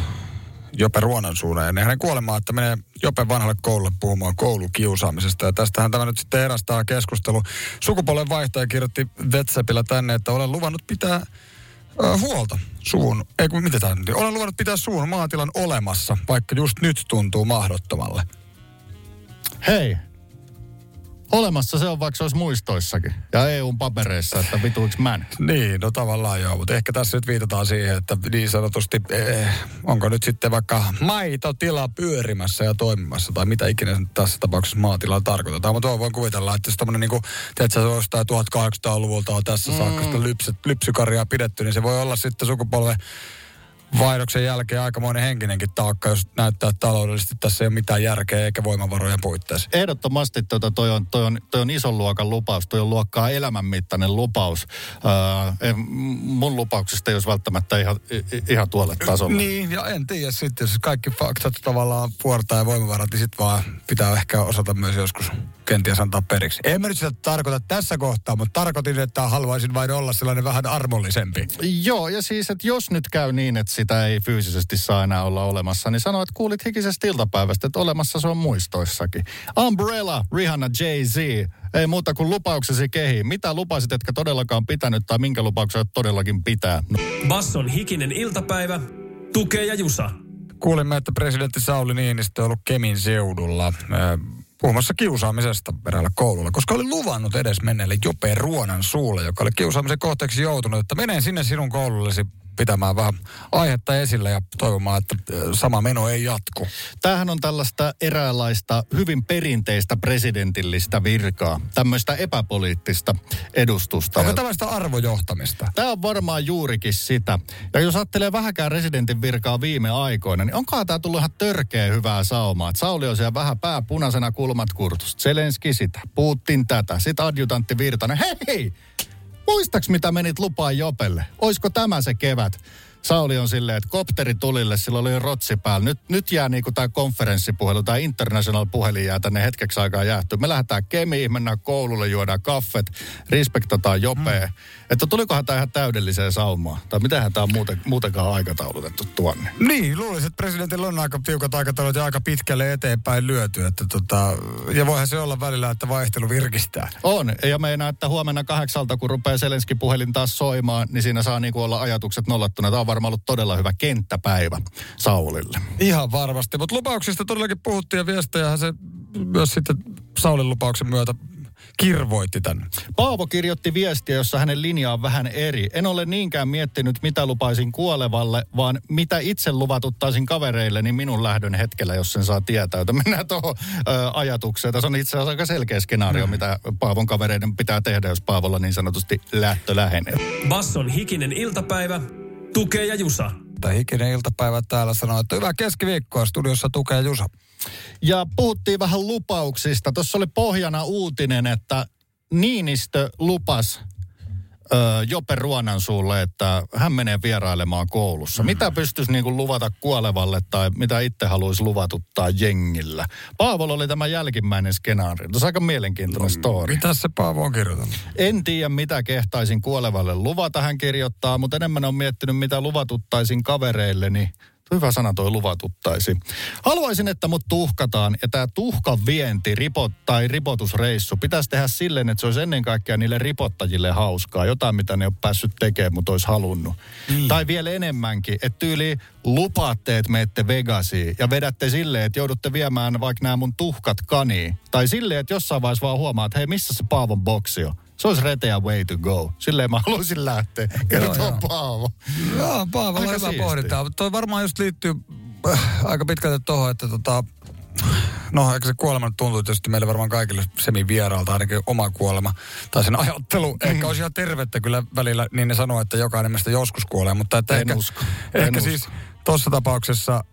Jope Ruonan suunnan ennen hänen kuolemaa, että menee Jope vanhalle koululle puhumaan koulukiusaamisesta. Ja tästähän tämä nyt sitten erästää keskustelu. Sukupolven vaihtaja kirjoitti WhatsAppilla tänne, että olen luvannut pitää äh, huolta suvun, ei kun mitä tämä Olen luvannut pitää suvun maatilan olemassa, vaikka just nyt tuntuu mahdottomalle. Hei, Olemassa se on, vaikka se olisi muistoissakin. Ja EUn papereissa, että vituiksi mä. niin, no tavallaan joo. Mutta ehkä tässä nyt viitataan siihen, että niin sanotusti, eh, onko nyt sitten vaikka maitotila pyörimässä ja toimimassa, tai mitä ikinä tässä tapauksessa maatilalla tarkoitetaan. Mutta voin kuvitella, että jos tämmöinen niin kuin, tiedätkö, se jostain 1800-luvulta on tässä mm. saakka sitä lypsy, lypsykarjaa pidetty, niin se voi olla sitten sukupolven vaihdoksen jälkeen aikamoinen henkinenkin taakka, jos näyttää että taloudellisesti tässä ei ole mitään järkeä eikä voimavarojen puitteissa. Ehdottomasti tuota, toi, on, toi, on, toi on ison luokan lupaus, toi on luokkaa elämänmittainen lupaus. Öö, mun lupauksista ei olisi välttämättä ihan, ihan tuolle tasolle. Niin, ja en tiedä sitten, jos kaikki faktat tavallaan puortaa ja voimavarat, niin sitten vaan pitää ehkä osata myös joskus kenties antaa periksi. En mä nyt sitä tarkoita tässä kohtaa, mutta tarkoitin, että haluaisin vain olla sellainen vähän armollisempi. Joo, ja siis, että jos nyt käy niin, että sitä ei fyysisesti saa enää olla olemassa, niin sanoit, että kuulit hikisestä iltapäivästä, että olemassa se on muistoissakin. Umbrella, Rihanna, Jay-Z, ei muuta kuin lupauksesi kehi. Mitä lupasit, etkä todellakaan pitänyt, tai minkä lupauksen todellakin pitää? No. Basson hikinen iltapäivä, tukee ja jusa. Kuulimme, että presidentti Sauli Niinistö on ollut Kemin seudulla puhumassa kiusaamisesta eräällä koululla, koska oli luvannut edes menneelle Jope Ruonan suulle, joka oli kiusaamisen kohteeksi joutunut, että menen sinne sinun koulullesi pitämään vähän aihetta esille ja toivomaan, että sama meno ei jatku. Tämähän on tällaista eräänlaista hyvin perinteistä presidentillistä virkaa, tämmöistä epäpoliittista edustusta. Onko tällaista arvojohtamista? Tämä on varmaan juurikin sitä. Ja jos ajattelee vähäkään presidentin virkaa viime aikoina, niin onkohan tämä tullut ihan törkeä hyvää saumaa. Sauli on siellä vähän pää punaisena kulmat kurtusta. Zelenski sitä, Putin tätä, sitten adjutantti Virtanen. Hei, hei! Muistaks mitä menit lupaan Jopelle? Oisko tämä se kevät? Sauli on silleen, että kopteri tulille, sillä oli rotsi päällä. Nyt, nyt jää niinku tämä konferenssipuhelu, tämä international puhelin jää tänne hetkeksi aikaa jäähty. Me lähdetään Kemiin, mennään koululle, juodaan kaffet, respektataan Jopea. Mm. Että tulikohan tämä ihan täydelliseen saumaan? Tai mitähän tämä on muuten, muutenkaan aikataulutettu tuonne? Niin, luulisin, että presidentillä on aika tiukat aikataulut ja aika pitkälle eteenpäin lyöty. Että tota, ja voihan se olla välillä, että vaihtelu virkistää. On, ja meinaa, että huomenna kahdeksalta, kun rupeaa Selenski puhelin taas soimaan, niin siinä saa niinku olla ajatukset nollattuna. Tämä on varmaan ollut todella hyvä kenttäpäivä Saulille. Ihan varmasti, mutta lupauksista todellakin puhuttiin ja viestejähän se myös sitten Saulin lupauksen myötä kirvoitti tän. Paavo kirjoitti viestiä, jossa hänen linja on vähän eri. En ole niinkään miettinyt, mitä lupaisin kuolevalle, vaan mitä itse luvatuttaisin kavereille, niin minun lähdön hetkellä, jos sen saa tietää. Joten mennään tuohon ö, ajatukseen. Tässä on itse asiassa aika selkeä skenaario, mm. mitä Paavon kavereiden pitää tehdä, jos Paavolla niin sanotusti lähtö lähenee. Basson hikinen iltapäivä, tukee ja jusa. Tämä hikinen iltapäivä täällä sanoo, että hyvää keskiviikkoa studiossa tukee Jusa. Ja puhuttiin vähän lupauksista. Tuossa oli pohjana uutinen, että Niinistö lupas ö, Jope Ruonan suulle, että hän menee vierailemaan koulussa. Mitä pystyisi niin kuin luvata kuolevalle tai mitä itse haluaisi luvatuttaa jengillä? Paavolla oli tämä jälkimmäinen skenaario. Tuossa aika mielenkiintoinen story. Mitä se Paavo on kirjoittanut? En tiedä, mitä kehtaisin kuolevalle luvata, hän kirjoittaa, mutta enemmän on miettinyt, mitä luvatuttaisin kavereilleni. Hyvä sana toi luvatuttaisi. Haluaisin, että mut tuhkataan ja tämä tuhkan vienti ripot, tai ripotusreissu pitäisi tehdä silleen, että se olisi ennen kaikkea niille ripottajille hauskaa. Jotain, mitä ne on päässyt tekemään, mutta olisi halunnut. Mm. Tai vielä enemmänkin, että tyyli lupaatte, että menette Vegasiin ja vedätte silleen, että joudutte viemään vaikka nämä mun tuhkat kaniin. Tai silleen, että jossain vaiheessa vaan huomaa, että hei, missä se Paavon boksi on? Se olisi reteä way to go. Silleen mä haluaisin lähteä. Kertoo joo. Paavo. Joo, Aika hyvä siistiä. pohdintaa. Toi varmaan just liittyy äh, aika pitkälti tuohon, että tota, no eikö se kuolema tuntuu tietysti meille varmaan kaikille semi-vieraalta, ainakin oma kuolema. Tai sen ajattelu Mm. ehkä olisi ihan tervettä kyllä välillä, niin ne sanoo, että jokainen meistä joskus kuolee. Mutta että En ehkä, usko. En ehkä usko. siis tuossa tapauksessa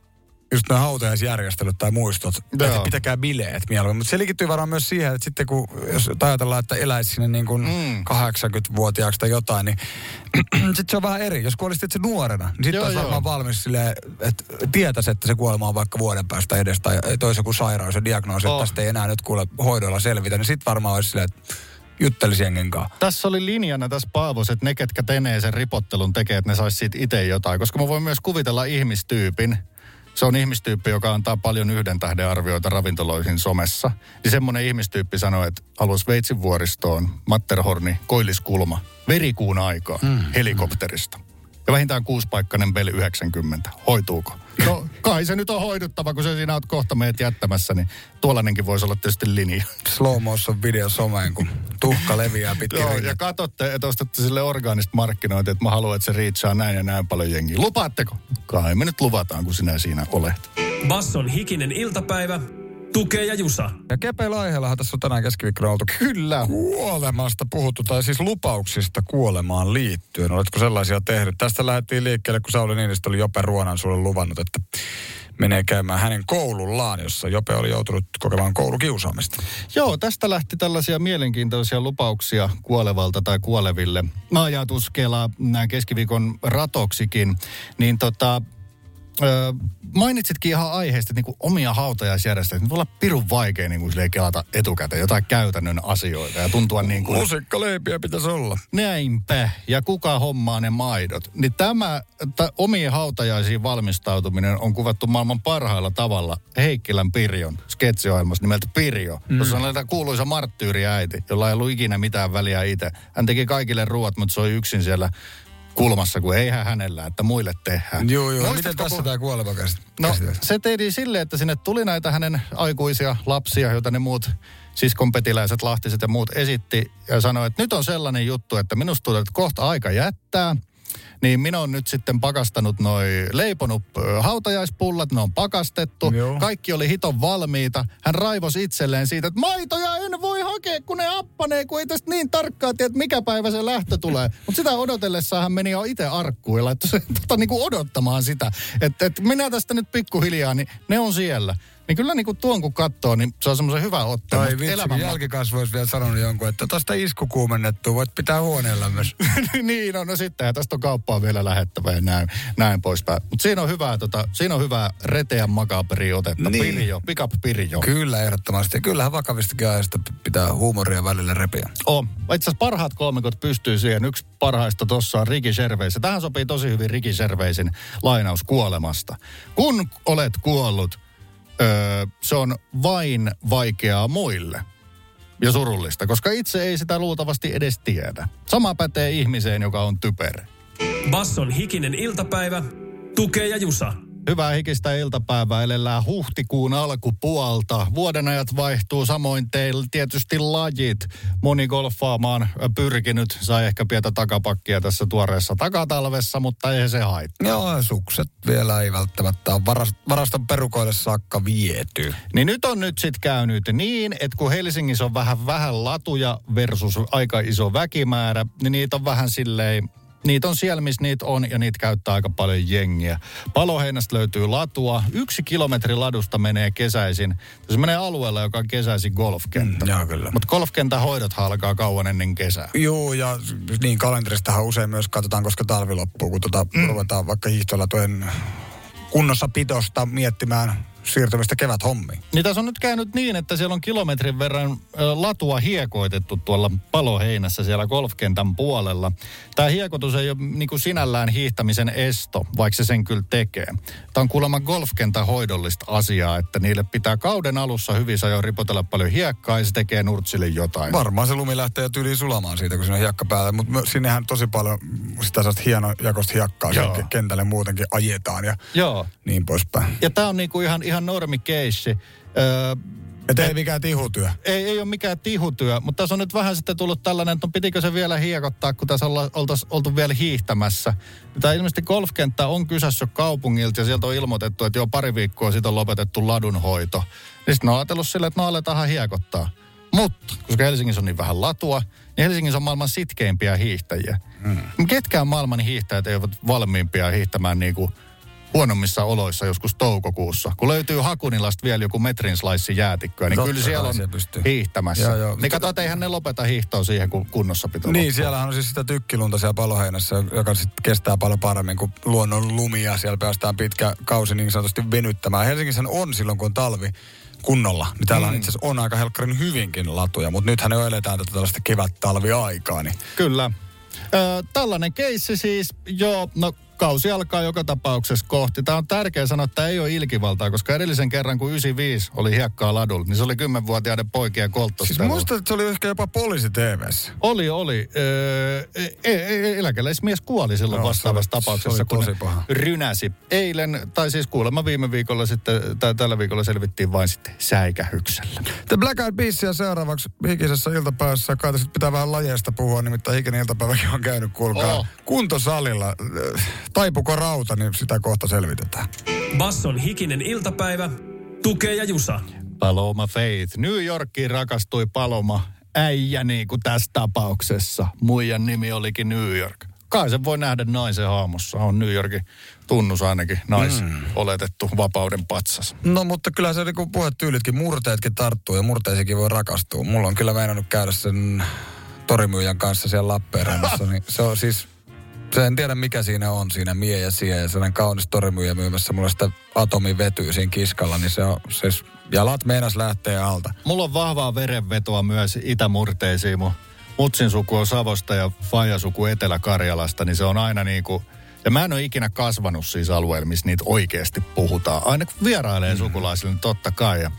just nämä hautajaisjärjestelyt tai muistot, Joo. että pitäkää bileet mieluummin. Mutta se liittyy varmaan myös siihen, että sitten kun, jos ajatellaan, että eläisi sinne niin kuin Mm. 80-vuotiaaksi tai jotain, niin sitten se on vähän eri. Jos kuolisit itse nuorena, niin sitten olisi varmaan valmis silleen, että tietäisi, että se kuolema on vaikka vuoden päästä edes tai toisi joku sairaus ja diagnoosi, Oh. että tästä ei enää nyt kuule hoidolla selvitä, niin sitten varmaan olisi silleen, että juttelisi jengen kanssa. Tässä oli linjana tässä Paavos, että ne, ketkä tenee sen ripottelun, tekee, että ne saisi siitä itse jotain. Koska mä voin myös kuvitella ihmistyypin. Se on ihmistyyppi, joka antaa paljon yhden tähden arvioita ravintoloihin somessa. Niin semmoinen ihmistyyppi sanoo, että haluaisi Veitsin vuoristoon, Matterhorni, Koilliskulma, verikuun aikaa, mm. helikopterista. Ja vähintään kuuspaikkainen Bell 90. Hoituuko? No kai se nyt on hoiduttava, kun se siinä oot kohta meet jättämässä, niin tuollainenkin voisi olla tietysti linja. Slow motion video someen, kun tuhka leviää pitkin Joo, ja katsotte, että ostatte sille orgaanista markkinointia, että mä haluan, että se riitsaa näin ja näin paljon jengiä. Lupaatteko? Kai me nyt luvataan, kun sinä siinä olet. Basson hikinen iltapäivä, tukee ja jusa. Ja kepeillä aiheellahan tässä on tänään keskiviikkona oltu Kyllä. kuolemasta puhuttu, tai siis lupauksista kuolemaan liittyen. Oletko sellaisia tehnyt? Tästä lähdettiin liikkeelle, kun Sauli Niinistö oli Jope Ruonan sulle luvannut, että menee käymään hänen koulullaan, jossa Jope oli joutunut kokemaan koulukiusaamista. Joo, tästä lähti tällaisia mielenkiintoisia lupauksia kuolevalta tai kuoleville. Mä ajatuskela nämä keskiviikon ratoksikin, niin tota, Öö, mainitsitkin ihan aiheesta, että niinku omia hautajaisjärjestöjä. Ne voi olla pirun vaikea niinku silleen kelata etukäteen jotain käytännön asioita ja tuntua niin kuin... Lusikkaleipiä pitäisi olla. Näinpä. Ja kuka hommaa ne maidot? Niin tämä t- omiin hautajaisiin valmistautuminen on kuvattu maailman parhailla tavalla Heikkilän Pirjon sketsiohjelmassa nimeltä Pirjo. Mm. Tuossa on tämä kuuluisa marttyyriäiti, jolla ei ollut ikinä mitään väliä itse. Hän teki kaikille ruoat, mutta se oli yksin siellä kulmassa, kun eihän hänellä, että muille tehdään. Joo, joo. Muistatko, Miten tässä kun- tämä kuolema käsit- No se tehtiin silleen, että sinne tuli näitä hänen aikuisia lapsia, joita ne muut siskonpetiläiset, lahtiset ja muut esitti. Ja sanoi, että nyt on sellainen juttu, että minusta tulee, kohta aika jättää. Niin minä on nyt sitten pakastanut noi, leiponut hautajaispullat, ne on pakastettu. Joo. Kaikki oli hiton valmiita. Hän raivos itselleen siitä, että maitoja en voi hakea, kun ne appanee, kun ei tästä niin tarkkaa tiedä, että mikä päivä se lähtö tulee. Mutta sitä odotellessa hän meni jo itse arkkuun ja laittoi sen tota, niin kuin odottamaan sitä. Että et minä tästä nyt pikkuhiljaa, niin ne on siellä. Niin kyllä niin kuin tuon kun katsoo, niin se on semmoisen hyvä ottaa. Tai vitsi, elämän- olisi vielä sanonut jonkun, että tosta isku kuumennettu, voit pitää huoneen lämmössä. niin on, no sitten tästä on kauppaa vielä lähettävä ja näin, näin poispäin. Mutta siinä on hyvää, tota, siinä on hyvää reteän makaperi otetta. Niin. Pirjo, pick up pirjo. Kyllä, ehdottomasti. Ja kyllähän vakavistakin aiheesta pitää huumoria välillä repiä. On. Itse asiassa parhaat kolmikot pystyy siihen. Yksi parhaista tuossa on Riki Serveis. Ja Tähän sopii tosi hyvin Riki Serveisin lainaus kuolemasta. Kun olet kuollut, öö, se on vain vaikeaa muille ja surullista, koska itse ei sitä luultavasti edes tiedä. Sama pätee ihmiseen, joka on typerä. Basson hikinen iltapäivä, tukee ja jusa. Hyvää hikistä iltapäivää. Elellään huhtikuun alkupuolta. Vuodenajat vaihtuu samoin teillä tietysti lajit. Moni golfaamaan pyrkinyt. Sai ehkä pientä takapakkia tässä tuoreessa takatalvessa, mutta ei se haittaa. Joo, sukset vielä ei välttämättä ole varast, varaston perukoille saakka viety. Niin nyt on nyt sitten käynyt niin, että kun Helsingissä on vähän vähän latuja versus aika iso väkimäärä, niin niitä on vähän silleen Niitä on siellä, missä niitä on, ja niitä käyttää aika paljon jengiä. Paloheinästä löytyy latua. Yksi kilometri ladusta menee kesäisin. Se menee alueella, joka on kesäisin golfkenttä. Mm, joo, kyllä. Mutta golfkentän hoidot alkaa kauan ennen kesää. Joo, ja niin kalenteristahan usein myös katsotaan, koska talvi loppuu, kun tuota, mm. ruvetaan vaikka hiihtolatujen kunnossapitosta miettimään siirtymistä keväthommiin. Niin tässä on nyt käynyt niin, että siellä on kilometrin verran latua hiekoitettu tuolla paloheinässä siellä golfkentän puolella. Tämä hiekotus ei ole niin kuin sinällään hiihtämisen esto, vaikka se sen kyllä tekee. Tämä on kuulemma golfkentän hoidollista asiaa, että niille pitää kauden alussa hyvin jo ripotella paljon hiekkaa ja se tekee nurtsille jotain. Varmaan se lumi lähtee jo tyyliin sulamaan siitä, kun siinä on hiekka päällä. Mutta sinnehän tosi paljon sitä sellaista hienojakoista hiekkaa kentälle muutenkin ajetaan ja Joo. niin poispäin. Ja tämä on niinku ihan, ihan normi keissi. Öö, Että ei mikään tihutyö. ei, ei ole mikään tihutyö, mutta tässä on nyt vähän sitten tullut tällainen, että no pitikö se vielä hiekottaa, kun tässä oltaisiin oltu vielä hiihtämässä. Tämä ilmeisesti golfkenttä on kysässä kaupungilta ja sieltä on ilmoitettu, että jo pari viikkoa sitten on lopetettu ladunhoito. Niin sitten on ajatellut silleen, että no aletaan hiekottaa. Mutta, koska Helsingissä on niin vähän latua, niin Helsingissä on maailman sitkeimpiä hiihtäjiä. Mm. Ketkään maailman hiihtäjät eivät valmiimpia hiihtämään niin kuin huonommissa oloissa joskus toukokuussa. Kun löytyy Hakunilasta vielä joku metrin slice jäätikköä, niin Totta kyllä siellä on pystyy. hiihtämässä. Joo, joo. Niin kato, eihän ne lopeta hiihtoa siihen, kun kunnossapito Niin, loppuu. siellähän on siis sitä tykkilunta siellä paloheinässä, joka sitten kestää paljon paremmin kuin luonnon lumia. Siellä päästään pitkä kausi niin sanotusti venyttämään. Helsingissä on silloin, kun on talvi kunnolla, niin täällä mm. itse asiassa on aika helkkarin hyvinkin latuja, mutta nythän jo eletään tätä tällaista kevät-talviaikaa, niin Kyllä. Ö, tällainen keissi siis, joo, no kausi alkaa joka tapauksessa kohti. Tämä on tärkeä sanoa, että ei ole ilkivaltaa, koska edellisen kerran, kun 95 oli hiekkaa ladulla, niin se oli 10-vuotiaiden poikien kolttostelu. Siis muistat, että se oli ehkä jopa poliisi TVssä. Oli, oli. Öö, e- e- eläkeläismies kuoli silloin Joo, vastaavassa oli- tapauksessa, kun paha. rynäsi. Eilen, tai siis kuulemma viime viikolla sitten, tai tällä viikolla selvittiin vain sitten säikähyksellä. The Black Eyed Peasia seuraavaksi hikisessä iltapäivässä. Kai pitää vähän lajeista puhua, nimittäin hikinen iltapäiväkin on käynyt, kuulkaa, oh. kuntosalilla. Taipuko rauta, niin sitä kohta selvitetään. Basson hikinen iltapäivä. Tukee ja Jusa. Paloma Faith. New Yorkiin rakastui Paloma äijä niin kuin tässä tapauksessa. Muijan nimi olikin New York. Kai se voi nähdä naisen haamussa. On New Yorkin tunnus ainakin nais mm. oletettu vapauden patsas. No mutta kyllä se niinku puhetyylitkin, murteetkin tarttuu ja murteisikin voi rakastua. Mulla on kyllä meinannut käydä sen torimyyjän kanssa siellä Lappeenrannassa. niin se on siis, se en tiedä mikä siinä on siinä mie ja sie ja sellainen kaunis torimyyjä myymässä mulle sitä atomivetyä siinä kiskalla, niin se on siis, jalat meinas lähtee alta. Mulla on vahvaa verenvetoa myös itämurteisiin. Mun mutsin suku on Savosta ja Faija suku Etelä-Karjalasta, niin se on aina niin kuin... Ja mä en ole ikinä kasvanut siis alueella, missä niitä oikeasti puhutaan. Aina kun vierailee mm. sukulaisille, niin totta kai. Ja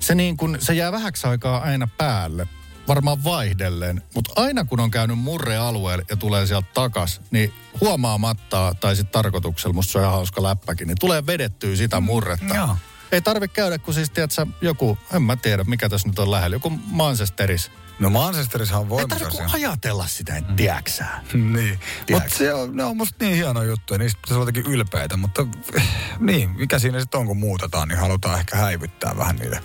se, niin kun, se jää vähäksi aikaa aina päälle, varmaan vaihdellen. Mutta aina kun on käynyt murrealueella ja tulee sieltä takas, niin huomaamatta tai sitten tarkoituksella, musta se on ihan hauska läppäkin, niin tulee vedettyä sitä murretta. joo. Ei tarvitse käydä, kun siis tiedätkö, joku, en mä tiedä mikä tässä nyt on lähellä, joku Manchesteris. No Manchesterissahan on Ei voimakas. tarvitse ja- kuin ajatella sitä, en tiedäksää. Niin. Tiedätkö? Mutta se on, ne on musta niin hieno juttu ja niistä pitäisi olla jotenkin ylpeitä, mutta eh, niin, mikä siinä sitten on, kun muutetaan, niin halutaan ehkä häivyttää vähän niitä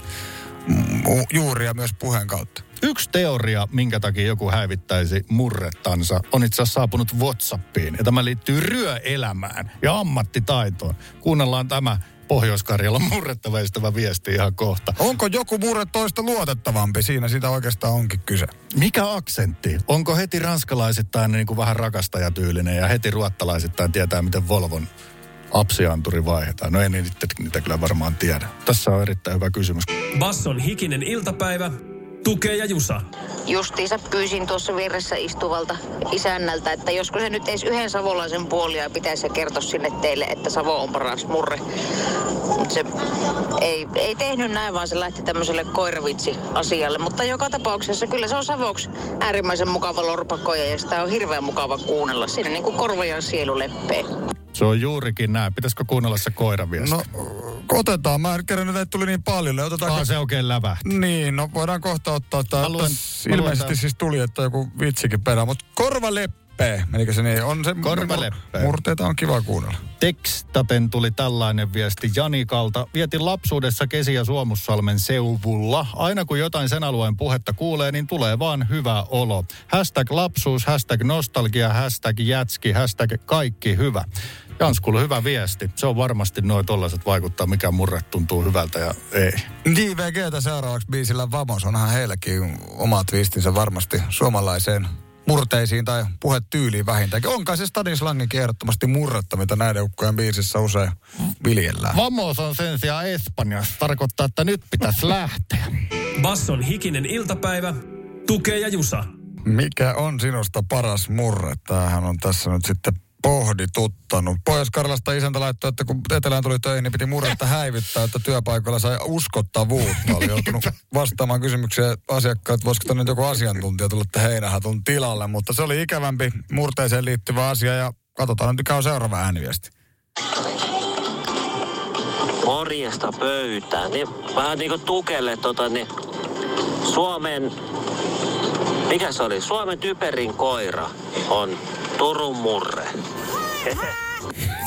mu- juuria myös puheen kautta. Yksi teoria, minkä takia joku häivittäisi murrettansa, on itse asiassa saapunut Whatsappiin. Ja tämä liittyy ryöelämään ja ammattitaitoon. Kuunnellaan tämä Pohjois-Karjalan murretta veistävä viesti ihan kohta. Onko joku murre toista luotettavampi? Siinä sitä oikeastaan onkin kyse. Mikä aksentti? Onko heti ranskalaisittain niin kuin vähän rakastajatyylinen ja heti ruottalaisittain tietää, miten Volvon apsianturi vaihdetaan? No ei niitä, niitä kyllä varmaan tiedä. Tässä on erittäin hyvä kysymys. Basson hikinen iltapäivä. Tukee ja Jusa. Justiinsa pyysin tuossa vieressä istuvalta isännältä, että josko se nyt edes yhden savolaisen puolia pitäisi ja kertoa sinne teille, että Savo on paras murre. Mut se ei, ei tehnyt näin, vaan se lähti tämmöiselle koiravitsi-asialle. Mutta joka tapauksessa kyllä se on Savoksi äärimmäisen mukava lorpakoja ja sitä on hirveän mukava kuunnella. Siinä niin kuin korva ja sielu leppee. Se on juurikin näin. Pitäisikö kuunnella se koiraviesti? No, otetaan. Mä en kerran, että tuli niin paljon. Otetaan Ah, se oikein lävähti. Niin, no voidaan kohta ottaa. Tää, luen- ilmeisesti siis tuli, että joku vitsikin perään. Mutta korvaleppe, menikö se niin? On se, Korvaleppe. Murteita on kiva kuunnella. Tekstaten tuli tällainen viesti Janikalta. Vietin lapsuudessa kesiä Suomussalmen seuvulla. Aina kun jotain sen alueen puhetta kuulee, niin tulee vaan hyvä olo. Hashtag lapsuus, hashtag nostalgia, hashtag jätski, hashtag kaikki hyvä. Janskulle hyvä viesti. Se on varmasti noin tollaiset vaikuttaa, mikä murre tuntuu hyvältä ja ei. DVGtä seuraavaksi biisillä Vamos. Onhan heilläkin omat viestinsä varmasti suomalaiseen murteisiin tai puhetyyliin vähintäänkin. Onkaan se Stadislanginkin ehdottomasti murretta, mitä näiden ukkojen biisissä usein viljellään. Vamos on sen sijaan Espanjassa. Tarkoittaa, että nyt pitäisi lähteä. Basson hikinen iltapäivä, tukee ja jusa. Mikä on sinusta paras murre? Tämähän on tässä nyt sitten pohdituttanut. Pohjois-Karjalasta isäntä laittoi, että kun Etelään tuli töihin, niin piti murretta häivyttää, että työpaikoilla sai uskottavuutta. Oli joutunut vastaamaan kysymykseen asiakkaat, voisiko nyt joku asiantuntija tulla että heinähatun tilalle. Mutta se oli ikävämpi murteeseen liittyvä asia ja katsotaan nyt, mikä on seuraava ääniviesti. Morjesta pöytään. Niin, vähän niinku tukelle tota, niin Suomen, mikä se oli? Suomen typerin koira on Turun murre.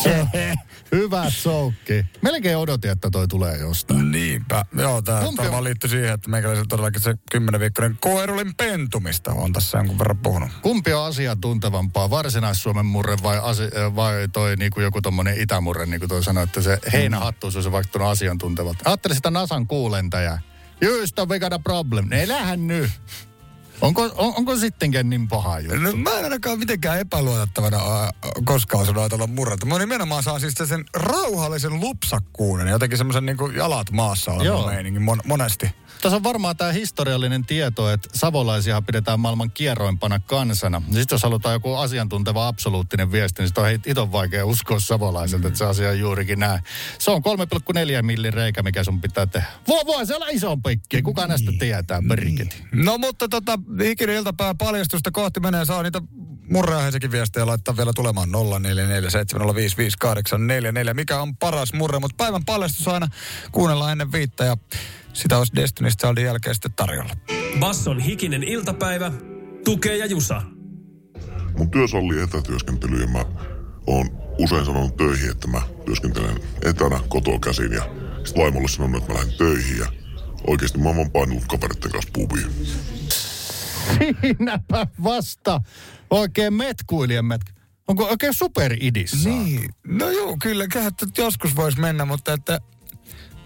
Hyvä soukki. Melkein odotin, että toi tulee jostain. Niinpä. Joo, tämä Kumpi on- varmaan liittyy siihen, että meikäläisellä todellakin se kymmenen viikkoinen koirulin pentumista on tässä jonkun verran puhunut. Kumpi on asiantuntevampaa, Varsinais-Suomen murre vai, asi, äh, vai toi niinku joku tommonen itämurre, niin kuin toi sanoi, että se heinähattuus on se vaikuttanut asiantuntevalta. Ajattelin sitä Nasan kuulentajaa. Just we got a problem. Ne lähän nyt. Onko, on, onko sittenkin niin paha juttu? No, mä en ainakaan mitenkään epäluotettavana koskaan osannut ajatella murretta. Mä nimenomaan saan siis sen rauhallisen lupsakkuuden jotenkin semmoisen niin jalat maassa olevan meiningin mon, monesti. Tässä on varmaan tämä historiallinen tieto, että savolaisia pidetään maailman kierroimpana kansana. Sitten jos halutaan joku asiantunteva absoluuttinen viesti, niin sitten on hiton vaikea uskoa savolaiselta, että se asia on juurikin näin. Se on 3,4 millin reikä, mikä sun pitää tehdä. Voi, voi se olla isompikin. Kuka näistä tietää, periketi? No mutta tota, hikinen iltapäivä paljastusta kohti menee, saa niitä murreaiheisikin viestejä laittaa vielä tulemaan 0447055844. Mikä on paras murre, mutta päivän paljastus aina kuunnellaan ennen viittä ja sitä olisi Destiny's Childin jälkeen sitten tarjolla. Basson hikinen iltapäivä, tukee ja jusa. Mun työ sallii etätyöskentelyä ja mä oon usein sanonut töihin, että mä työskentelen etänä kotoa käsin ja sit vaimolle sanonut, että mä lähden töihin ja oikeasti mä oon painunut kaveritten kanssa pubiin. Siinäpä vasta oikein metkuilija metku. Onko oikein superidissa? Niin, no joo, kyllä, joskus voisi mennä, mutta että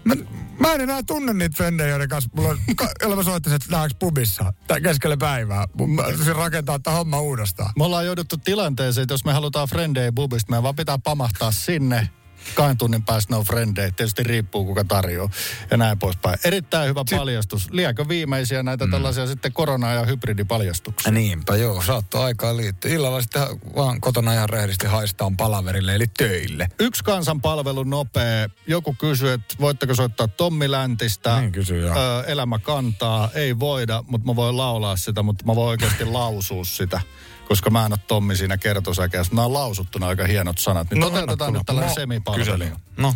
mä, mä en enää tunne niitä frendejä, joiden kanssa mulla on, ka- jolla mä soittaisin, että lähdeks pubissa tai keskellä päivää. Mä se rakentaa tämä homma uudestaan. Me ollaan jouduttu tilanteeseen, että jos me halutaan frendejä bubista, me vaan pitää pamahtaa sinne. Kahden tunnin päästä ne on frendejä. Tietysti riippuu kuka tarjoaa ja näin poispäin. Erittäin hyvä paljastus. Liekö viimeisiä näitä mm. tällaisia sitten korona- ja hybridipaljastuksia? Niinpä joo, saattoi aikaa liittyä. Illalla sitten vaan kotona ihan rehdisti haistaan palaverille eli töille. Yksi kansanpalvelu nopea. Joku kysyy, että voitteko soittaa Tommi Läntistä. Niin kysyy, joo. Ö, elämä kantaa. Ei voida, mutta mä voin laulaa sitä, mutta mä voin oikeasti lausua sitä. Koska mä en ole Tommi siinä kertosäkeessä. Nämä on lausuttuna aika hienot sanat. Niin no, toteutetaan nyt tällainen semipalvelu. No,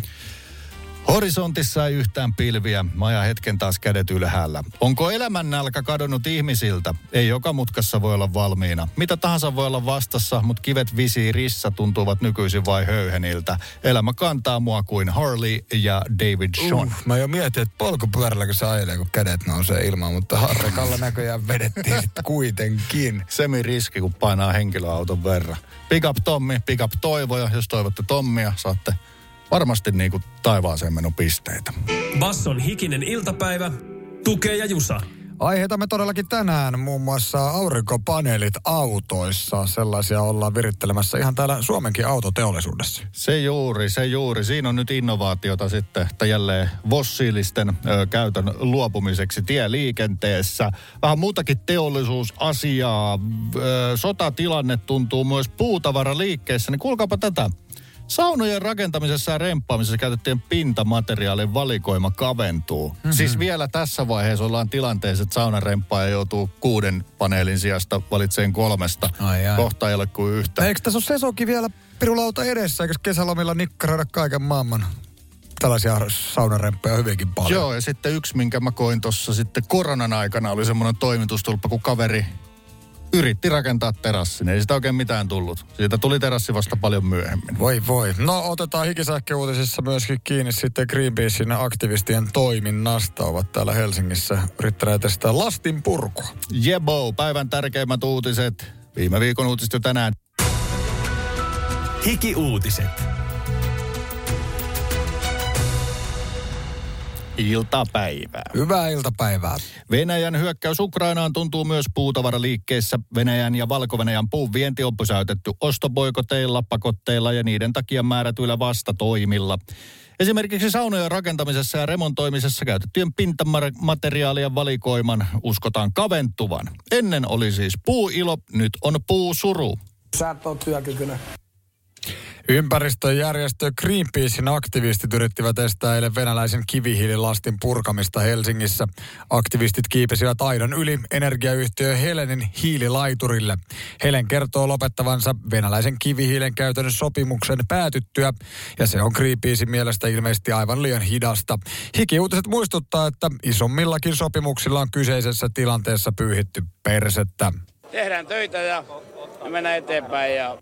Horisontissa ei yhtään pilviä. Mä ajan hetken taas kädet ylhäällä. Onko elämän nälkä kadonnut ihmisiltä? Ei joka mutkassa voi olla valmiina. Mitä tahansa voi olla vastassa, mutta kivet visiirissä tuntuvat nykyisin vai höyheniltä. Elämä kantaa mua kuin Harley ja David Sean. uh, mä jo mietin, että polkupyörälläkö se ajelee, kun kädet nousee ilmaan, mutta Harrikalla näköjään vedettiin sitten kuitenkin. Semi-riski, kun painaa henkilöauton verran. Pick up Tommi, pick up Toivoja. Jos toivotte Tommia, saatte varmasti niin kuin taivaaseen menon pisteitä. Basson hikinen iltapäivä, tukee ja jusa. Aiheita me todellakin tänään, muun muassa aurinkopaneelit autoissa. Sellaisia ollaan virittelemässä ihan täällä Suomenkin autoteollisuudessa. Se juuri, se juuri. Siinä on nyt innovaatiota sitten, että jälleen fossiilisten ö, käytön luopumiseksi tieliikenteessä. Vähän muutakin teollisuusasiaa. Ö, sotatilanne tuntuu myös puutavaraliikkeessä, niin kuulkaapa tätä. Saunojen rakentamisessa ja remppaamisessa käytettyjen pintamateriaalin valikoima kaventuu. Mm-hmm. Siis vielä tässä vaiheessa ollaan tilanteessa, että saunaremppaaja joutuu kuuden paneelin sijasta valitseen kolmesta. Ai ai. Kohta ei ole kuin yhtä. Eikö tässä ole sesoki vielä pirulauta edessä, eikö kesälomilla nikkaroida kaiken maailman tällaisia saunaremppeja hyvinkin paljon? Joo, ja sitten yksi, minkä mä koin tuossa sitten koronan aikana, oli semmoinen toimitustulppa, kun kaveri yritti rakentaa terassin. Ei sitä oikein mitään tullut. Siitä tuli terassi vasta paljon myöhemmin. Voi voi. No otetaan hikisähköuutisissa myöskin kiinni sitten Greenpeacein aktivistien toiminnasta. Ovat täällä Helsingissä yrittäneet estää lastin purkua. Jebo, päivän tärkeimmät uutiset. Viime viikon uutiset jo tänään. Hiki-uutiset. Iltapäivää. Hyvää iltapäivää. Venäjän hyökkäys Ukrainaan tuntuu myös puutavaraliikkeissä. Venäjän ja valko puun vienti on pysäytetty ostoboikoteilla, pakotteilla ja niiden takia määrätyillä vastatoimilla. Esimerkiksi saunojen rakentamisessa ja remontoimisessa käytettyjen pintamateriaalien valikoiman uskotaan kaventuvan. Ennen oli siis puuilo, nyt on puusuru. Sä et ole työkykyinen. Ympäristöjärjestö Greenpeacein aktivistit yrittivät estää eilen venäläisen kivihiililastin purkamista Helsingissä. Aktivistit kiipesivät aidan yli energiayhtiö Helenin hiililaiturille. Helen kertoo lopettavansa venäläisen kivihiilen käytön sopimuksen päätyttyä, ja se on Greenpeacein mielestä ilmeisesti aivan liian hidasta. Hikiuutiset muistuttaa, että isommillakin sopimuksilla on kyseisessä tilanteessa pyyhitty persettä. Tehdään töitä ja, mennään eteenpäin ja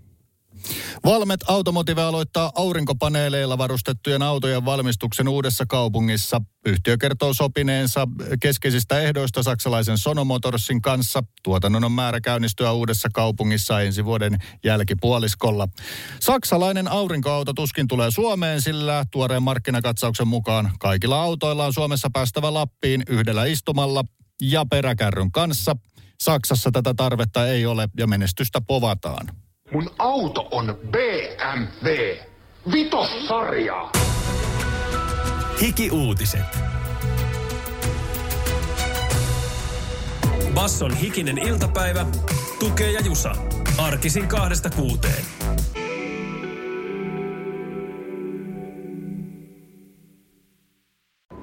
Valmet Automotive aloittaa aurinkopaneeleilla varustettujen autojen valmistuksen uudessa kaupungissa. Yhtiö kertoo sopineensa keskeisistä ehdoista saksalaisen Sonomotorsin kanssa. Tuotannon on määrä käynnistyä uudessa kaupungissa ensi vuoden jälkipuoliskolla. Saksalainen aurinkoauto tuskin tulee Suomeen, sillä tuoreen markkinakatsauksen mukaan kaikilla autoilla on Suomessa päästävä Lappiin yhdellä istumalla ja peräkärryn kanssa. Saksassa tätä tarvetta ei ole ja menestystä povataan. Mun auto on BMW. Vitossarja. Hiki-uutiset. Basson hikinen iltapäivä. Tukee ja Jusa. Arkisin kahdesta kuuteen.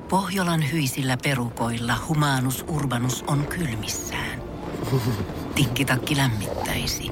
Pohjolan hyisillä perukoilla humanus urbanus on kylmissään. Tikkitakki lämmittäisi.